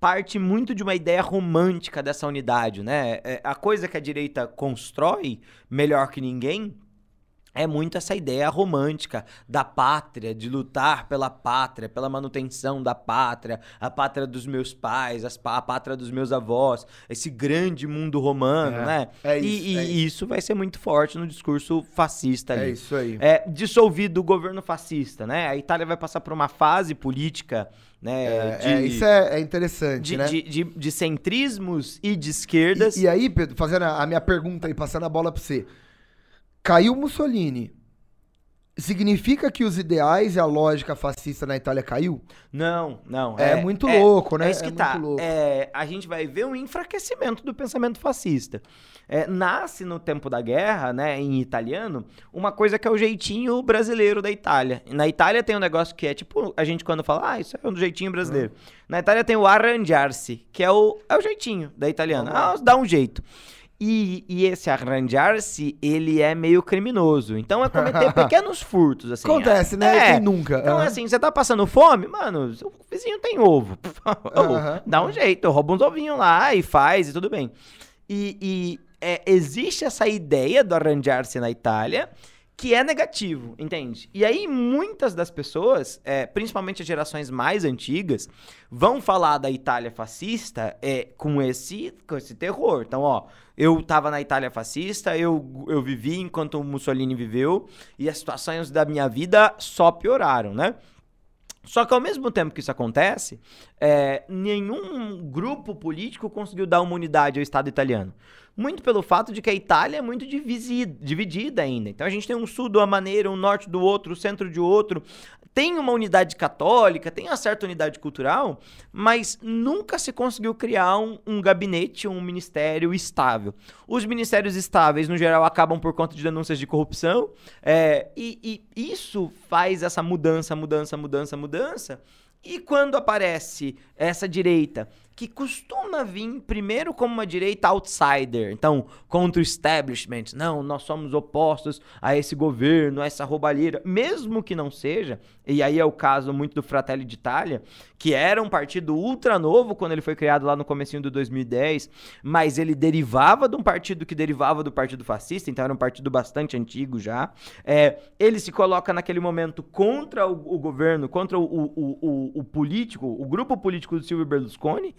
parte muito de uma ideia romântica dessa unidade, né? É, a coisa que a direita constrói melhor que ninguém é muito essa ideia romântica da pátria, de lutar pela pátria, pela manutenção da pátria, a pátria dos meus pais, a pátria dos meus avós, esse grande mundo romano, é, né? É isso, e, é e isso. vai ser muito forte no discurso fascista ali. É isso aí. É, dissolvido o governo fascista, né? A Itália vai passar por uma fase política né? É, de, é, isso é, é interessante, de, né? De, de, de, centrismos e de esquerdas. E, e aí, Pedro, fazendo a, a minha pergunta e passando a bola para você. Caiu Mussolini. Significa que os ideais e a lógica fascista na Itália caiu? Não, não. É, é muito é, louco, né? É isso que é tá. É, a gente vai ver um enfraquecimento do pensamento fascista. É, nasce no tempo da guerra, né, em italiano, uma coisa que é o jeitinho brasileiro da Itália. Na Itália tem um negócio que é tipo, a gente quando fala, ah, isso é um jeitinho brasileiro. Hum. Na Itália tem o arranjar-se, que é o, é o jeitinho da italiana. Ah, dá um jeito. E, e esse arranjar-se, ele é meio criminoso. Então é cometer [laughs] pequenos furtos, assim. Acontece, né? É. Nunca. Então, uhum. assim, você tá passando fome, mano, o vizinho tem ovo. Uhum. [laughs] Dá um jeito, rouba uns ovinhos lá e faz e tudo bem. E, e é, existe essa ideia do arranjar-se na Itália que é negativo, entende? E aí muitas das pessoas, é, principalmente as gerações mais antigas, vão falar da Itália fascista é, com, esse, com esse terror. Então, ó, eu tava na Itália fascista, eu, eu vivi enquanto o Mussolini viveu, e as situações da minha vida só pioraram, né? Só que ao mesmo tempo que isso acontece, é, nenhum grupo político conseguiu dar uma unidade ao Estado italiano muito pelo fato de que a Itália é muito dividida ainda. Então a gente tem um sul de uma maneira, um norte do outro, o centro de outro. Tem uma unidade católica, tem uma certa unidade cultural, mas nunca se conseguiu criar um, um gabinete, um ministério estável. Os ministérios estáveis, no geral, acabam por conta de denúncias de corrupção, é, e, e isso faz essa mudança, mudança, mudança, mudança. E quando aparece essa direita que costuma vir primeiro como uma direita outsider, então contra o establishment. Não, nós somos opostos a esse governo, a essa roubalheira, mesmo que não seja. E aí é o caso muito do Fratelli d'Italia, que era um partido ultra novo quando ele foi criado lá no comecinho do 2010, mas ele derivava de um partido que derivava do partido fascista, então era um partido bastante antigo já. É, ele se coloca naquele momento contra o, o governo, contra o, o, o, político, o grupo político do Silvio Berlusconi,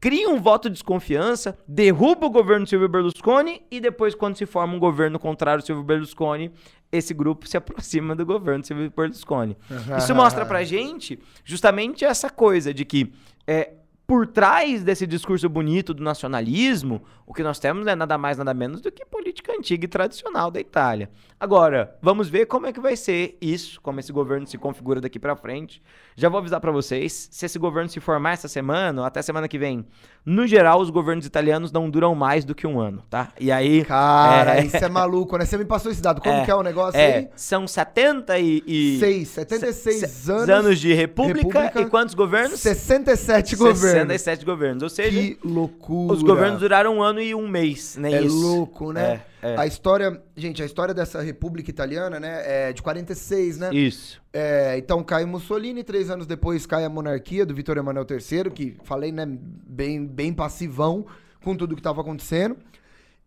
cria um voto de desconfiança, derruba o governo Silvio Berlusconi e depois, quando se forma um governo contrário ao Silvio Berlusconi, esse grupo se aproxima do governo Silvio Berlusconi. Isso mostra pra gente justamente essa coisa de que é, por trás desse discurso bonito do nacionalismo, o que nós temos é nada mais, nada menos do que política antiga e tradicional da Itália. Agora, vamos ver como é que vai ser isso, como esse governo se configura daqui para frente. Já vou avisar para vocês, se esse governo se formar essa semana ou até semana que vem, no geral, os governos italianos não duram mais do que um ano, tá? E aí... Cara, é... isso é maluco, né? Você me passou esse dado. Como é, que é o negócio é, aí? São 70 e... e... 6, 76 anos... anos de república, república, e quantos governos? 67 governos. 67 governos, ou seja... Que loucura. Os governos duraram um ano e um mês, né? É isso. louco, né? É, é. A história, gente, a história dessa República Italiana, né, é de 46, né? Isso. É, então cai Mussolini, três anos depois cai a monarquia do Vitor Emanuel III, que falei, né, bem, bem passivão com tudo que estava acontecendo.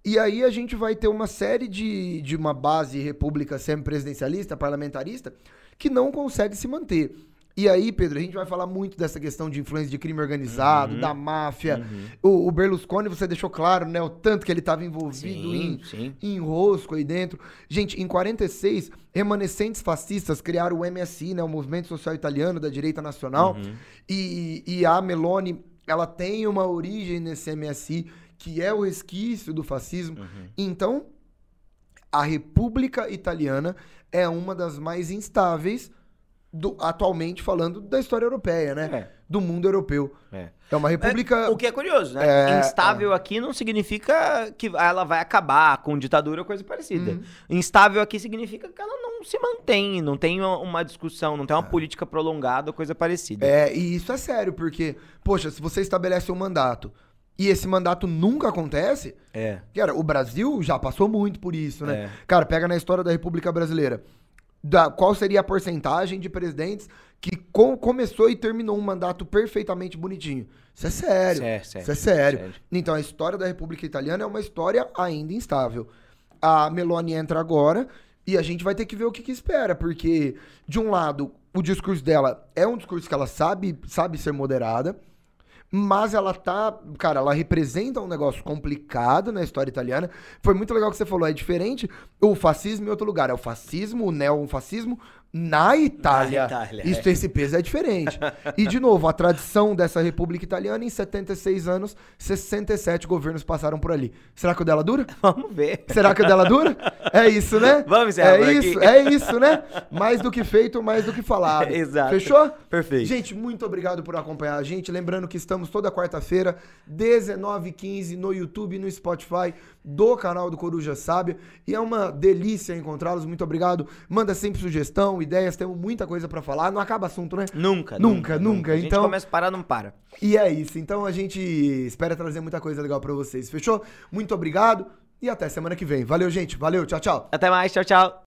E aí a gente vai ter uma série de, de uma base república semi-presidencialista, parlamentarista, que não consegue se manter. E aí, Pedro, a gente vai falar muito dessa questão de influência de crime organizado, uhum. da máfia. Uhum. O, o, Berlusconi, você deixou claro, né? O tanto que ele estava envolvido sim, em, sim. em rosco aí dentro. Gente, em 46, remanescentes fascistas criaram o MSI, né? O Movimento Social Italiano da Direita Nacional. Uhum. E, e a Meloni, ela tem uma origem nesse MSI, que é o resquício do fascismo. Uhum. Então, a República Italiana é uma das mais instáveis do, atualmente falando da história europeia, né? É. Do mundo europeu. É. é uma república. É, o que é curioso, né? É, Instável é. aqui não significa que ela vai acabar com ditadura ou coisa parecida. Uhum. Instável aqui significa que ela não se mantém, não tem uma discussão, não tem uma é. política prolongada ou coisa parecida. É, e isso é sério, porque, poxa, se você estabelece um mandato e esse mandato nunca acontece. É. Cara, o Brasil já passou muito por isso, né? É. Cara, pega na história da República Brasileira da, qual seria a porcentagem de presidentes que com, começou e terminou um mandato perfeitamente bonitinho. Isso é sério. É, isso é sério. sério. Então, a história da República Italiana é uma história ainda instável. A Meloni entra agora e a gente vai ter que ver o que, que espera, porque, de um lado, o discurso dela é um discurso que ela sabe, sabe ser moderada mas ela tá, cara, ela representa um negócio complicado na história italiana. Foi muito legal que você falou, é diferente o fascismo em outro lugar, é o fascismo, o neofascismo na Itália. Na Itália Isso, é. esse peso é diferente. [laughs] e, de novo, a tradição dessa República Italiana, em 76 anos, 67 governos passaram por ali. Será que o dela dura? [laughs] Vamos ver. Será que o dela dura? É isso, né? Vamos É isso, aqui. é isso, né? Mais do que feito, mais do que falado. [laughs] Exato. Fechou? Perfeito. Gente, muito obrigado por acompanhar a gente. Lembrando que estamos toda quarta-feira, 19h15, no YouTube e no Spotify do canal do Coruja Sábia. E é uma delícia encontrá-los. Muito obrigado. Manda sempre sugestão, ideias, temos muita coisa para falar. Não acaba assunto, né? Nunca, nunca, nunca. nunca. A então, começa a parar, não para. E é isso. Então a gente espera trazer muita coisa legal para vocês. Fechou? Muito obrigado e até semana que vem. Valeu, gente. Valeu, tchau, tchau. Até mais, tchau, tchau.